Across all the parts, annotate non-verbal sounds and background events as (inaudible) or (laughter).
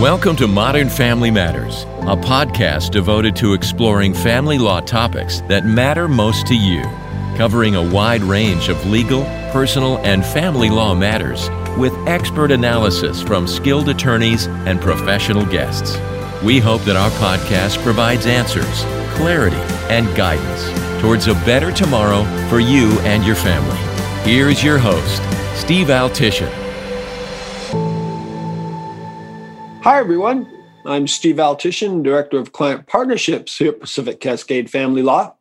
Welcome to Modern Family Matters, a podcast devoted to exploring family law topics that matter most to you, covering a wide range of legal, personal, and family law matters with expert analysis from skilled attorneys and professional guests. We hope that our podcast provides answers, clarity, and guidance towards a better tomorrow for you and your family. Here is your host, Steve Altishin. Hi, everyone. I'm Steve Altishin, Director of Client Partnerships here at Pacific Cascade Family Law.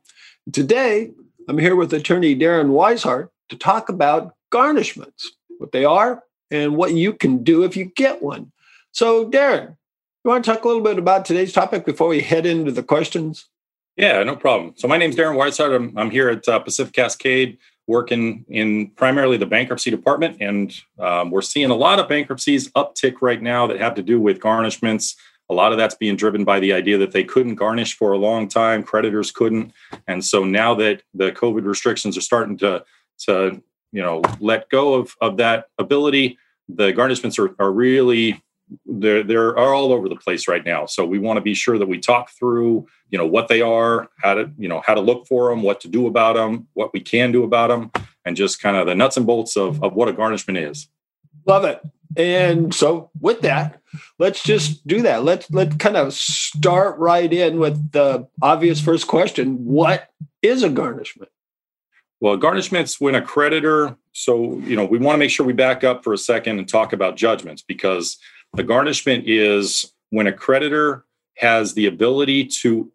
Today, I'm here with attorney Darren Weishart to talk about garnishments, what they are, and what you can do if you get one. So, Darren, you want to talk a little bit about today's topic before we head into the questions? Yeah, no problem. So, my name is Darren Weishart. I'm, I'm here at uh, Pacific Cascade working in primarily the bankruptcy department. And um, we're seeing a lot of bankruptcies uptick right now that have to do with garnishments. A lot of that's being driven by the idea that they couldn't garnish for a long time, creditors couldn't. And so now that the COVID restrictions are starting to, to you know, let go of, of that ability, the garnishments are, are really they're they're all over the place right now. So we want to be sure that we talk through, you know, what they are, how to, you know, how to look for them, what to do about them, what we can do about them, and just kind of the nuts and bolts of, of what a garnishment is. Love it. And so with that, let's just do that. Let's let's kind of start right in with the obvious first question. What is a garnishment? Well, garnishments when a creditor, so you know, we want to make sure we back up for a second and talk about judgments because the garnishment is when a creditor has the ability to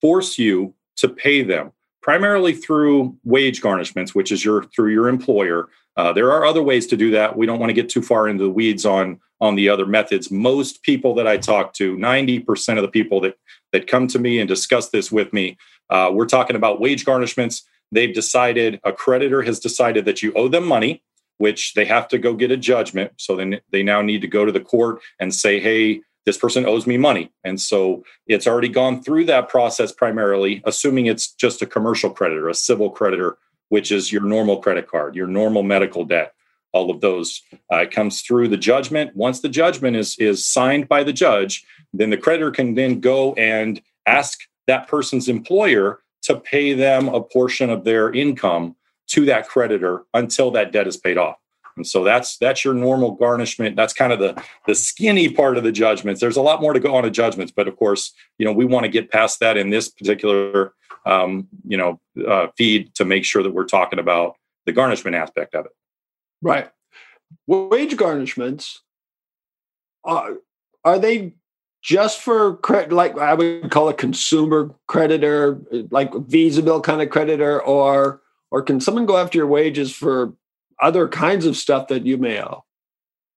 force you to pay them, primarily through wage garnishments, which is your through your employer. Uh, there are other ways to do that. We don't want to get too far into the weeds on on the other methods. Most people that I talk to, 90% of the people that that come to me and discuss this with me, uh, we're talking about wage garnishments. They've decided a creditor has decided that you owe them money which they have to go get a judgment. So then they now need to go to the court and say, hey, this person owes me money. And so it's already gone through that process primarily, assuming it's just a commercial creditor, a civil creditor, which is your normal credit card, your normal medical debt, all of those. Uh, it comes through the judgment. Once the judgment is, is signed by the judge, then the creditor can then go and ask that person's employer to pay them a portion of their income to that creditor until that debt is paid off. And so that's that's your normal garnishment. That's kind of the the skinny part of the judgments. There's a lot more to go on to judgments, but of course, you know, we want to get past that in this particular um, you know uh, feed to make sure that we're talking about the garnishment aspect of it. Right. Wage garnishments are are they just for credit like I would call a consumer creditor, like Visa bill kind of creditor, or or can someone go after your wages for other kinds of stuff that you may owe?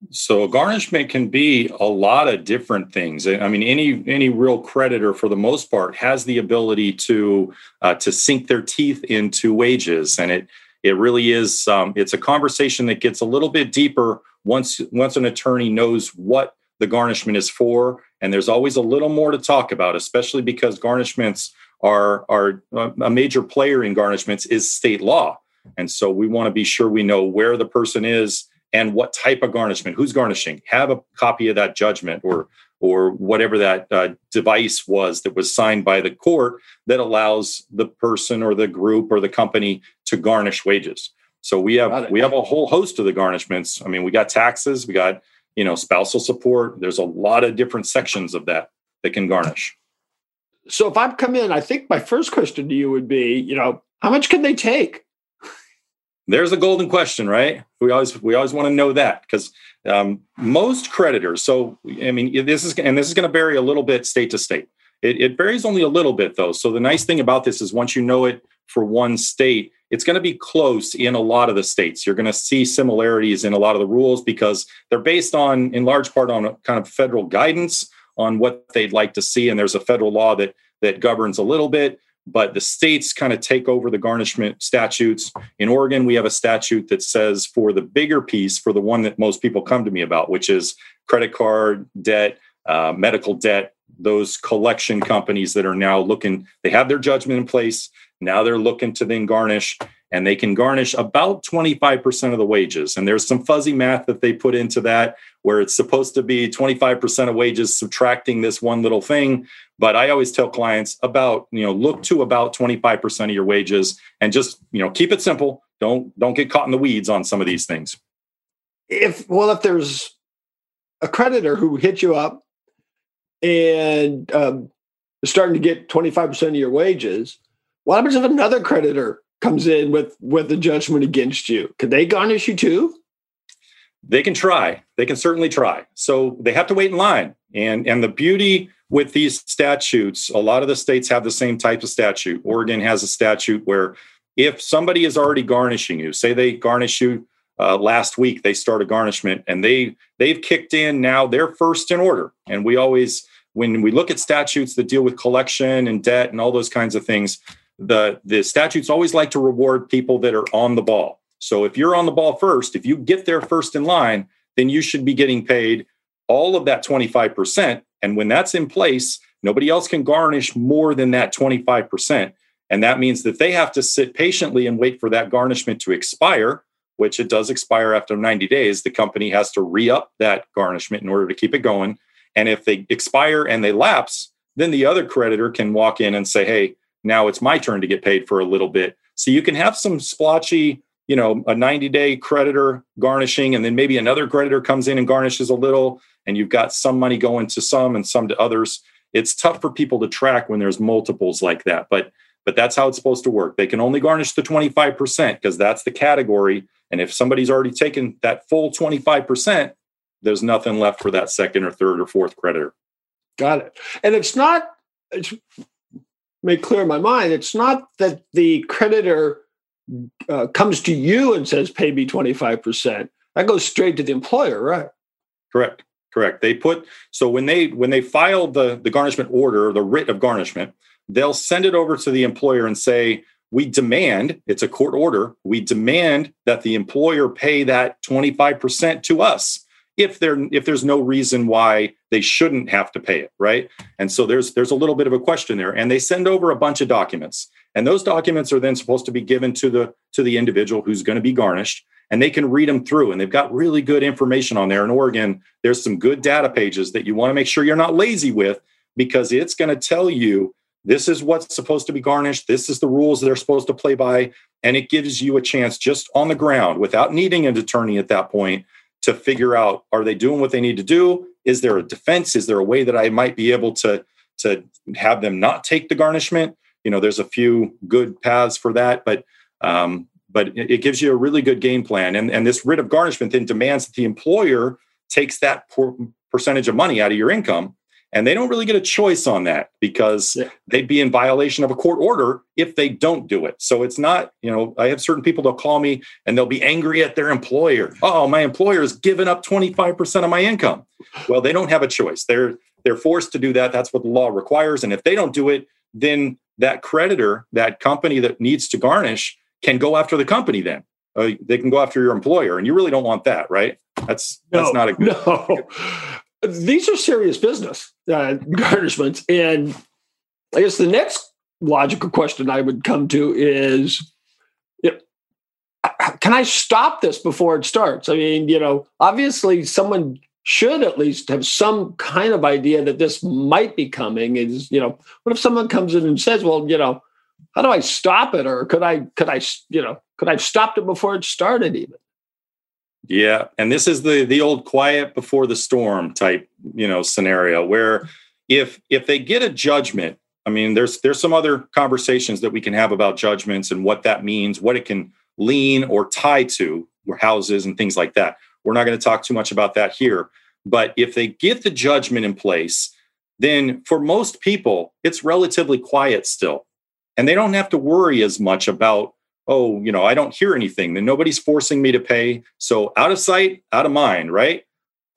So a garnishment can be a lot of different things. I mean, any any real creditor, for the most part, has the ability to uh, to sink their teeth into wages, and it it really is. Um, it's a conversation that gets a little bit deeper once once an attorney knows what the garnishment is for, and there's always a little more to talk about, especially because garnishments are are uh, a major player in garnishments is state law, and so we want to be sure we know where the person is and what type of garnishment, who's garnishing. Have a copy of that judgment or or whatever that uh, device was that was signed by the court that allows the person or the group or the company to garnish wages. So we have we have a whole host of the garnishments. I mean, we got taxes, we got you know spousal support. There's a lot of different sections of that that can garnish so if I've come in, I think my first question to you would be, you know, how much can they take? There's a golden question, right? We always we always want to know that because um, most creditors. So I mean, this is and this is going to vary a little bit state to state. It, it varies only a little bit though. So the nice thing about this is once you know it for one state, it's going to be close in a lot of the states. You're going to see similarities in a lot of the rules because they're based on, in large part, on kind of federal guidance on what they'd like to see. And there's a federal law that that governs a little bit, but the states kind of take over the garnishment statutes. In Oregon, we have a statute that says for the bigger piece, for the one that most people come to me about, which is credit card debt, uh, medical debt, those collection companies that are now looking, they have their judgment in place. Now they're looking to then garnish. And they can garnish about 25% of the wages. And there's some fuzzy math that they put into that where it's supposed to be 25% of wages subtracting this one little thing. But I always tell clients about, you know, look to about 25% of your wages and just, you know, keep it simple. Don't don't get caught in the weeds on some of these things. If well, if there's a creditor who hit you up and um, starting to get 25% of your wages, what happens if another creditor comes in with with a judgment against you? Could they garnish you too? They can try. They can certainly try. So they have to wait in line. And and the beauty with these statutes, a lot of the states have the same type of statute. Oregon has a statute where if somebody is already garnishing you, say they garnish you uh, last week, they start a garnishment and they they've kicked in now they're first in order. And we always when we look at statutes that deal with collection and debt and all those kinds of things, the the statutes always like to reward people that are on the ball. So if you're on the ball first, if you get there first in line, then you should be getting paid all of that 25%. And when that's in place, nobody else can garnish more than that 25%. And that means that they have to sit patiently and wait for that garnishment to expire, which it does expire after 90 days. The company has to re up that garnishment in order to keep it going. And if they expire and they lapse, then the other creditor can walk in and say, hey, now it's my turn to get paid for a little bit. So you can have some splotchy, you know, a 90 day creditor garnishing, and then maybe another creditor comes in and garnishes a little, and you've got some money going to some and some to others. It's tough for people to track when there's multiples like that, but but that's how it's supposed to work. They can only garnish the 25% because that's the category. And if somebody's already taken that full 25%, there's nothing left for that second or third or fourth creditor. Got it. And it's not, it's make clear in my mind, it's not that the creditor uh, comes to you and says, pay me 25%. That goes straight to the employer, right? Correct. Correct. They put so when they when they file the the garnishment order, the writ of garnishment, they'll send it over to the employer and say, we demand, it's a court order, we demand that the employer pay that 25% to us if there if there's no reason why they shouldn't have to pay it right? And so there's there's a little bit of a question there and they send over a bunch of documents. And those documents are then supposed to be given to the to the individual who's going to be garnished and they can read them through and they've got really good information on there. In oregon there's some good data pages that you want to make sure you're not lazy with because it's going to tell you this is what's supposed to be garnished this is the rules they're supposed to play by and it gives you a chance just on the ground without needing an attorney at that point to figure out are they doing what they need to do? Is there a defense? Is there a way that i might be able to to have them not take the garnishment? You know there's a few good paths for that but um, but it gives you a really good game plan. And and this writ of garnishment then demands that the employer takes that percentage of money out of your income and they don't really get a choice on that because yeah. they'd be in violation of a court order if they don't do it. So it's not, you know, I have certain people that'll call me and they'll be angry at their employer. Oh, my employer has given up 25% of my income. Well, they don't have a choice. They're they're forced to do that. That's what the law requires. And if they don't do it, then that creditor, that company that needs to garnish, can go after the company then. Uh, they can go after your employer. And you really don't want that, right? That's that's not a good no (laughs) these are serious business uh, (laughs) garnishments. And I guess the next logical question I would come to is, you know, can I stop this before it starts? I mean, you know, obviously someone should at least have some kind of idea that this might be coming. Is you know, what if someone comes in and says, "Well, you know, how do I stop it?" Or could I, could I, you know, could I have stopped it before it started even? Yeah, and this is the the old quiet before the storm type, you know, scenario where if if they get a judgment, I mean, there's there's some other conversations that we can have about judgments and what that means, what it can lien or tie to, or houses and things like that. We're not going to talk too much about that here, but if they get the judgment in place, then for most people, it's relatively quiet still, and they don't have to worry as much about oh, you know, I don't hear anything, then nobody's forcing me to pay. So out of sight, out of mind, right?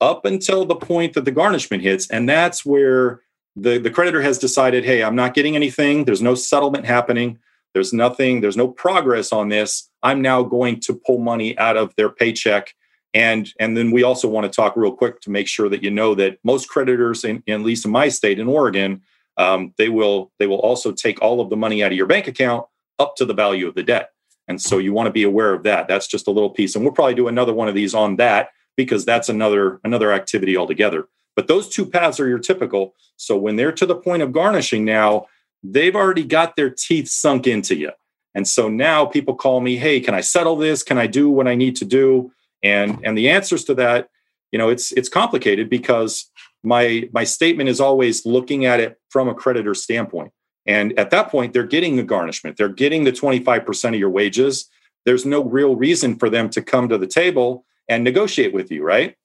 Up until the point that the garnishment hits. And that's where the, the creditor has decided, hey, I'm not getting anything. There's no settlement happening. There's nothing, there's no progress on this. I'm now going to pull money out of their paycheck. And, and then we also want to talk real quick to make sure that you know that most creditors, in, in at least in my state, in Oregon, um, they will they will also take all of the money out of your bank account up to the value of the debt. And so you want to be aware of that. That's just a little piece. And we'll probably do another one of these on that because that's another another activity altogether. But those two paths are your typical. So when they're to the point of garnishing now, they've already got their teeth sunk into you. And so now people call me, "Hey, can I settle this? Can I do what I need to do?" And and the answers to that, you know, it's it's complicated because my my statement is always looking at it from a creditor standpoint. And at that point, they're getting the garnishment. They're getting the 25% of your wages. There's no real reason for them to come to the table and negotiate with you, right?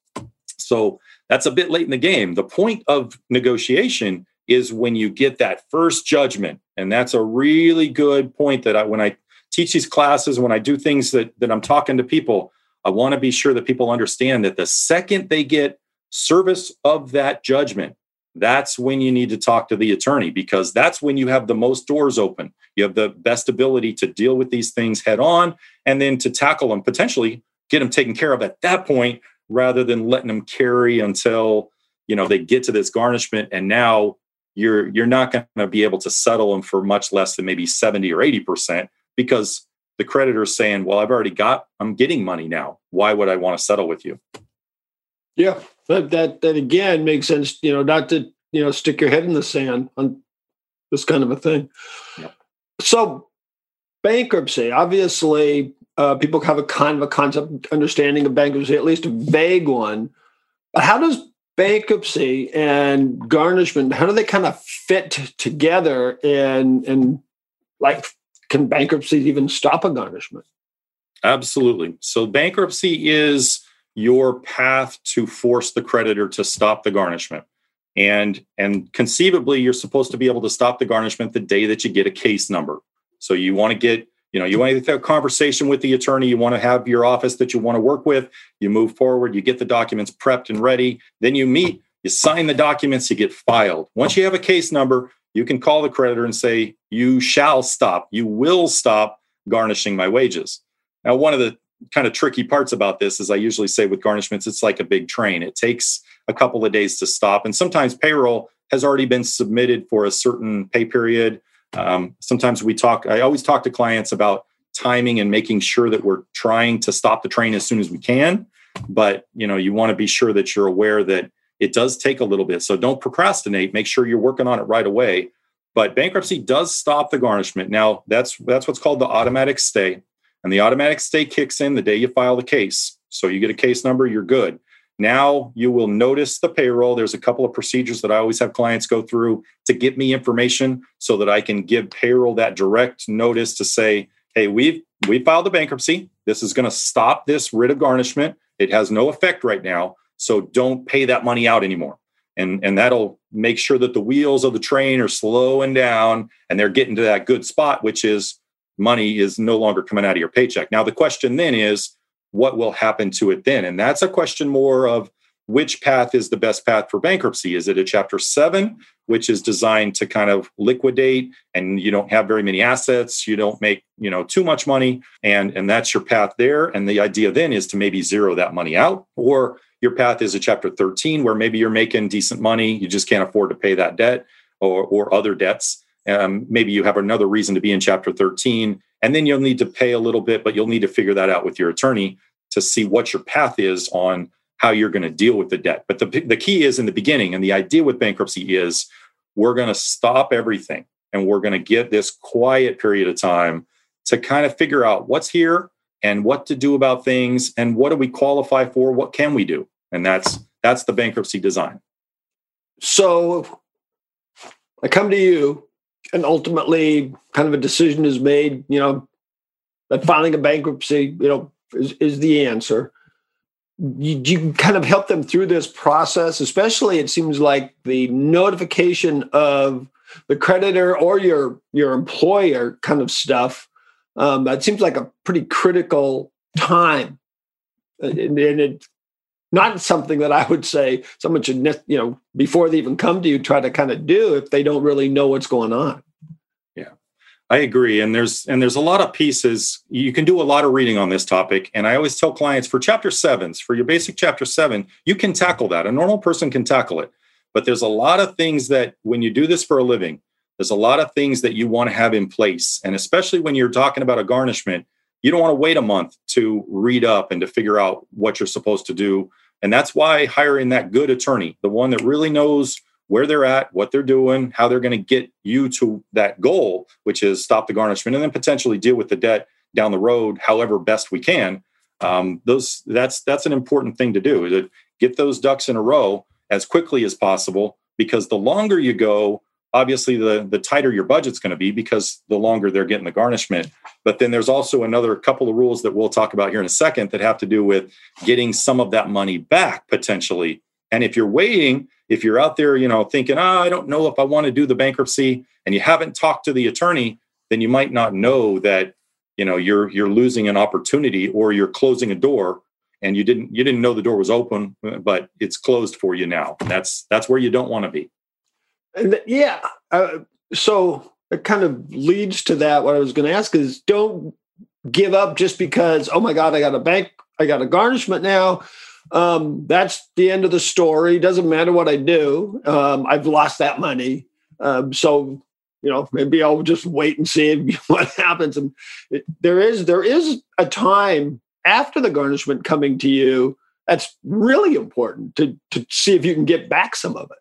So that's a bit late in the game. The point of negotiation is when you get that first judgment. And that's a really good point that I, when I teach these classes, when I do things that, that I'm talking to people, I want to be sure that people understand that the second they get service of that judgment, that's when you need to talk to the attorney because that's when you have the most doors open. You have the best ability to deal with these things head on and then to tackle them, potentially get them taken care of at that point rather than letting them carry until you know they get to this garnishment and now you're you're not going to be able to settle them for much less than maybe 70 or 80 percent because the creditor is saying well i've already got i'm getting money now. Why would i want to settle with you? Yeah that that that again makes sense you know not to you know stick your head in the sand on this kind of a thing. Yeah. so bankruptcy obviously uh, people have a kind of a concept understanding of bankruptcy at least a vague one. But how does bankruptcy and garnishment how do they kind of fit together and and like can bankruptcy even stop a garnishment? Absolutely. So bankruptcy is your path to force the creditor to stop the garnishment. And and conceivably you're supposed to be able to stop the garnishment the day that you get a case number. So you want to get you know you want to have a conversation with the attorney you want to have your office that you want to work with you move forward you get the documents prepped and ready then you meet you sign the documents you get filed. Once you have a case number you can call the creditor and say you shall stop you will stop garnishing my wages. Now one of the kind of tricky parts about this is i usually say with garnishments it's like a big train it takes a couple of days to stop and sometimes payroll has already been submitted for a certain pay period um, sometimes we talk, I always talk to clients about timing and making sure that we're trying to stop the train as soon as we can. But you know, you want to be sure that you're aware that it does take a little bit. So don't procrastinate. Make sure you're working on it right away. But bankruptcy does stop the garnishment. Now that's that's what's called the automatic stay. And the automatic stay kicks in the day you file the case. So you get a case number, you're good. Now you will notice the payroll. There's a couple of procedures that I always have clients go through to get me information so that I can give payroll that direct notice to say, hey, we've we filed a bankruptcy. This is going to stop this writ of garnishment. It has no effect right now. So don't pay that money out anymore. And, and that'll make sure that the wheels of the train are slowing down and they're getting to that good spot, which is money is no longer coming out of your paycheck. Now, the question then is, what will happen to it then? And that's a question more of which path is the best path for bankruptcy? Is it a chapter seven, which is designed to kind of liquidate and you don't have very many assets, you don't make, you know, too much money, and, and that's your path there. And the idea then is to maybe zero that money out. Or your path is a chapter 13 where maybe you're making decent money, you just can't afford to pay that debt or, or other debts. Um, maybe you have another reason to be in chapter 13 and then you'll need to pay a little bit but you'll need to figure that out with your attorney to see what your path is on how you're going to deal with the debt. But the, the key is in the beginning and the idea with bankruptcy is we're going to stop everything and we're going to get this quiet period of time to kind of figure out what's here and what to do about things and what do we qualify for what can we do? And that's that's the bankruptcy design. So i come to you and ultimately kind of a decision is made, you know, that filing a bankruptcy, you know, is, is the answer. You, you kind of help them through this process, especially it seems like the notification of the creditor or your your employer kind of stuff. Um, that seems like a pretty critical time, and, and it not something that I would say someone should, you know, before they even come to you, try to kind of do if they don't really know what's going on. Yeah, I agree. And there's and there's a lot of pieces you can do a lot of reading on this topic. And I always tell clients for chapter sevens, for your basic chapter seven, you can tackle that. A normal person can tackle it. But there's a lot of things that when you do this for a living, there's a lot of things that you want to have in place. And especially when you're talking about a garnishment, you don't want to wait a month to read up and to figure out what you're supposed to do. And that's why hiring that good attorney, the one that really knows where they're at, what they're doing, how they're going to get you to that goal, which is stop the garnishment and then potentially deal with the debt down the road, however best we can. Um, those that's that's an important thing to do. To get those ducks in a row as quickly as possible, because the longer you go, obviously the the tighter your budget's going to be because the longer they're getting the garnishment. But then there's also another couple of rules that we'll talk about here in a second that have to do with getting some of that money back potentially. And if you're waiting if you're out there you know thinking oh, i don't know if i want to do the bankruptcy and you haven't talked to the attorney then you might not know that you know you're you're losing an opportunity or you're closing a door and you didn't you didn't know the door was open but it's closed for you now. That's that's where you don't want to be yeah. Uh, so it kind of leads to that. What I was going to ask is don't give up just because, oh my God, I got a bank, I got a garnishment now. Um, that's the end of the story. Doesn't matter what I do. Um, I've lost that money. Um, so, you know, maybe I'll just wait and see (laughs) what happens. And it, there is there is a time after the garnishment coming to you that's really important to to see if you can get back some of it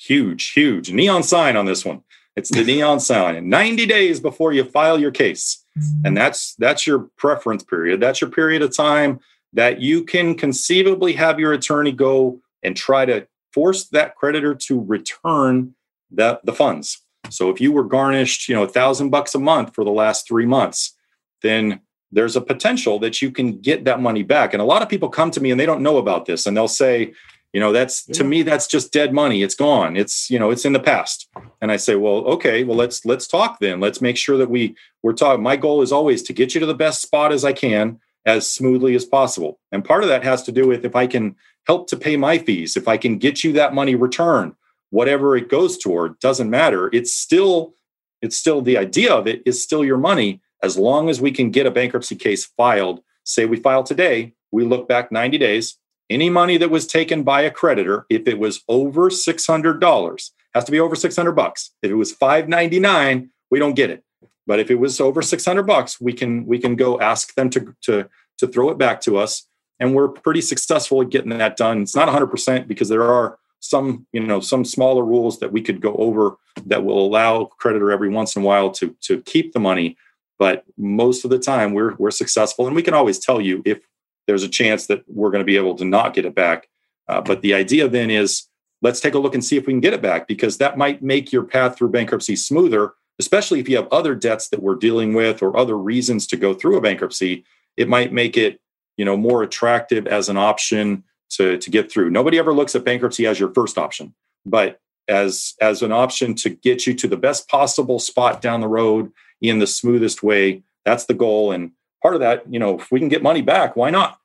huge, huge neon sign on this one. It's the neon (laughs) sign. 90 days before you file your case. And mm-hmm. that's that's your preference period. That's your period of time that you can conceivably have your attorney go and try to force that creditor to return the, the funds. So if you were garnished, you know, a thousand bucks a month for the last three months, then there's a potential that you can get that money back. And a lot of people come to me and they don't know about this and they'll say, you know that's to me that's just dead money. It's gone. It's you know it's in the past. And i say well okay well let's let's talk then. Let's make sure that we we're talking my goal is always to get you to the best spot as i can as smoothly as possible. And part of that has to do with if i can help to pay my fees if i can get you that money returned whatever it goes toward doesn't matter. It's still it's still the idea of it is still your money. As long as we can get a bankruptcy case filed say we file today we look back 90 days any money that was taken by a creditor, if it was over $600, has to be over 600 bucks. If it was 599, we don't get it. But if it was over 600 bucks, we can we can go ask them to to to throw it back to us and we're pretty successful at getting that done. It's not 100% because there are some, you know, some smaller rules that we could go over that will allow creditor every once in a while to to keep the money, but most of the time we're we're successful and we can always tell you if there's a chance that we're going to be able to not get it back. Uh, but the idea then is let's take a look and see if we can get it back because that might make your path through bankruptcy smoother, especially if you have other debts that we're dealing with or other reasons to go through a bankruptcy. It might make it you know more attractive as an option to, to get through. Nobody ever looks at bankruptcy as your first option, but as as an option to get you to the best possible spot down the road in the smoothest way. That's the goal. And part of that, you know, if we can get money back, why not?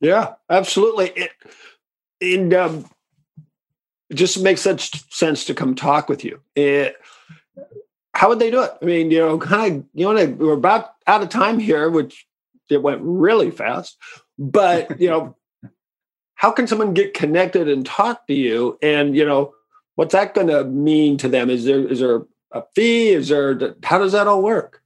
Yeah, absolutely. It, and um, it just makes such sense to come talk with you. It, how would they do it? I mean, you know, kind of, you know, we're about out of time here, which it went really fast. But you know, (laughs) how can someone get connected and talk to you? And you know, what's that going to mean to them? Is there is there a fee? Is there how does that all work?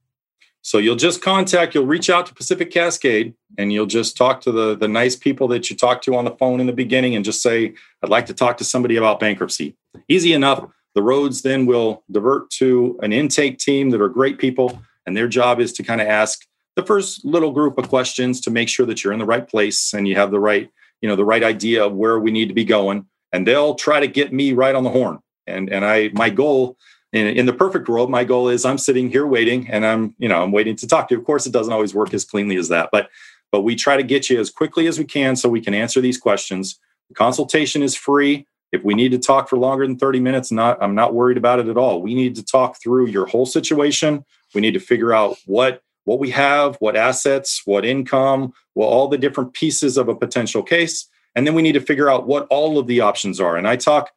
So you'll just contact, you'll reach out to Pacific Cascade and you'll just talk to the, the nice people that you talked to on the phone in the beginning and just say, I'd like to talk to somebody about bankruptcy. Easy enough. The roads then will divert to an intake team that are great people. And their job is to kind of ask the first little group of questions to make sure that you're in the right place and you have the right, you know, the right idea of where we need to be going. And they'll try to get me right on the horn. And and I my goal in, in the perfect world, my goal is I'm sitting here waiting and I'm, you know, I'm waiting to talk to you. Of course, it doesn't always work as cleanly as that, but but we try to get you as quickly as we can so we can answer these questions. The consultation is free. If we need to talk for longer than 30 minutes, not I'm not worried about it at all. We need to talk through your whole situation. We need to figure out what what we have, what assets, what income, well, all the different pieces of a potential case. And then we need to figure out what all of the options are. And I talk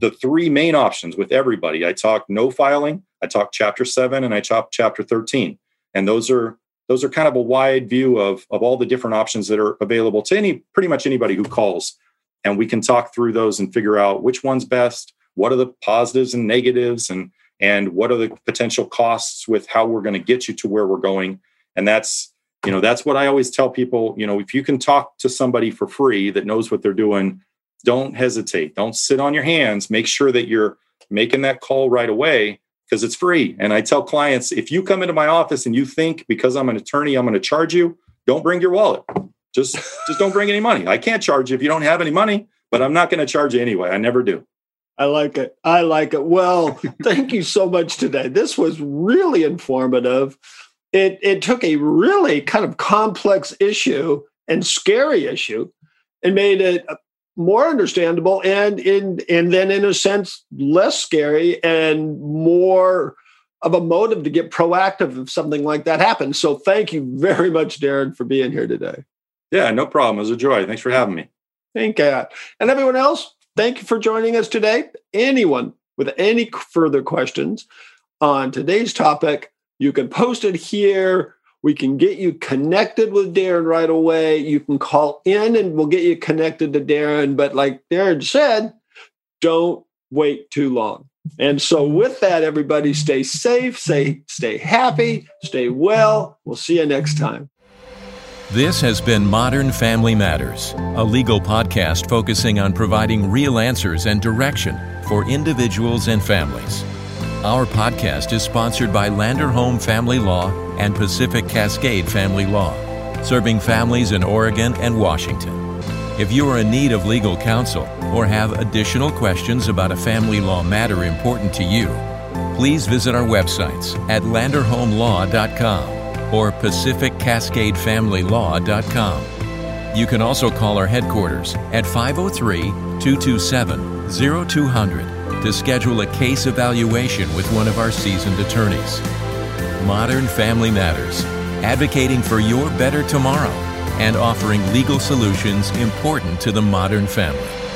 the three main options with everybody. I talk no filing, I talk chapter 7 and I talk chapter 13. And those are those are kind of a wide view of of all the different options that are available to any pretty much anybody who calls and we can talk through those and figure out which one's best, what are the positives and negatives and and what are the potential costs with how we're going to get you to where we're going And that's, you know, that's what I always tell people. You know, if you can talk to somebody for free that knows what they're doing, don't hesitate. Don't sit on your hands. Make sure that you're making that call right away because it's free. And I tell clients if you come into my office and you think because I'm an attorney, I'm going to charge you, don't bring your wallet. Just (laughs) just don't bring any money. I can't charge you if you don't have any money, but I'm not going to charge you anyway. I never do. I like it. I like it. Well, (laughs) thank you so much today. This was really informative. It it took a really kind of complex issue and scary issue and made it uh, more understandable and in and then in a sense less scary and more of a motive to get proactive if something like that happens. So thank you very much, Darren, for being here today. Yeah, no problem. It was a joy. Thanks for having me. Thank you. And everyone else, thank you for joining us today. Anyone with any further questions on today's topic, you can post it here. We can get you connected with Darren right away. You can call in and we'll get you connected to Darren. But like Darren said, don't wait too long. And so with that, everybody stay safe, stay, stay happy, stay well. We'll see you next time. This has been Modern Family Matters, a legal podcast focusing on providing real answers and direction for individuals and families. Our podcast is sponsored by Landerholm Family Law and Pacific Cascade Family Law, serving families in Oregon and Washington. If you are in need of legal counsel or have additional questions about a family law matter important to you, please visit our websites at landerholmlaw.com or PacificCascadeFamilyLaw.com. You can also call our headquarters at 503 227 0200 to schedule a case evaluation with one of our seasoned attorneys. Modern Family Matters, advocating for your better tomorrow and offering legal solutions important to the modern family.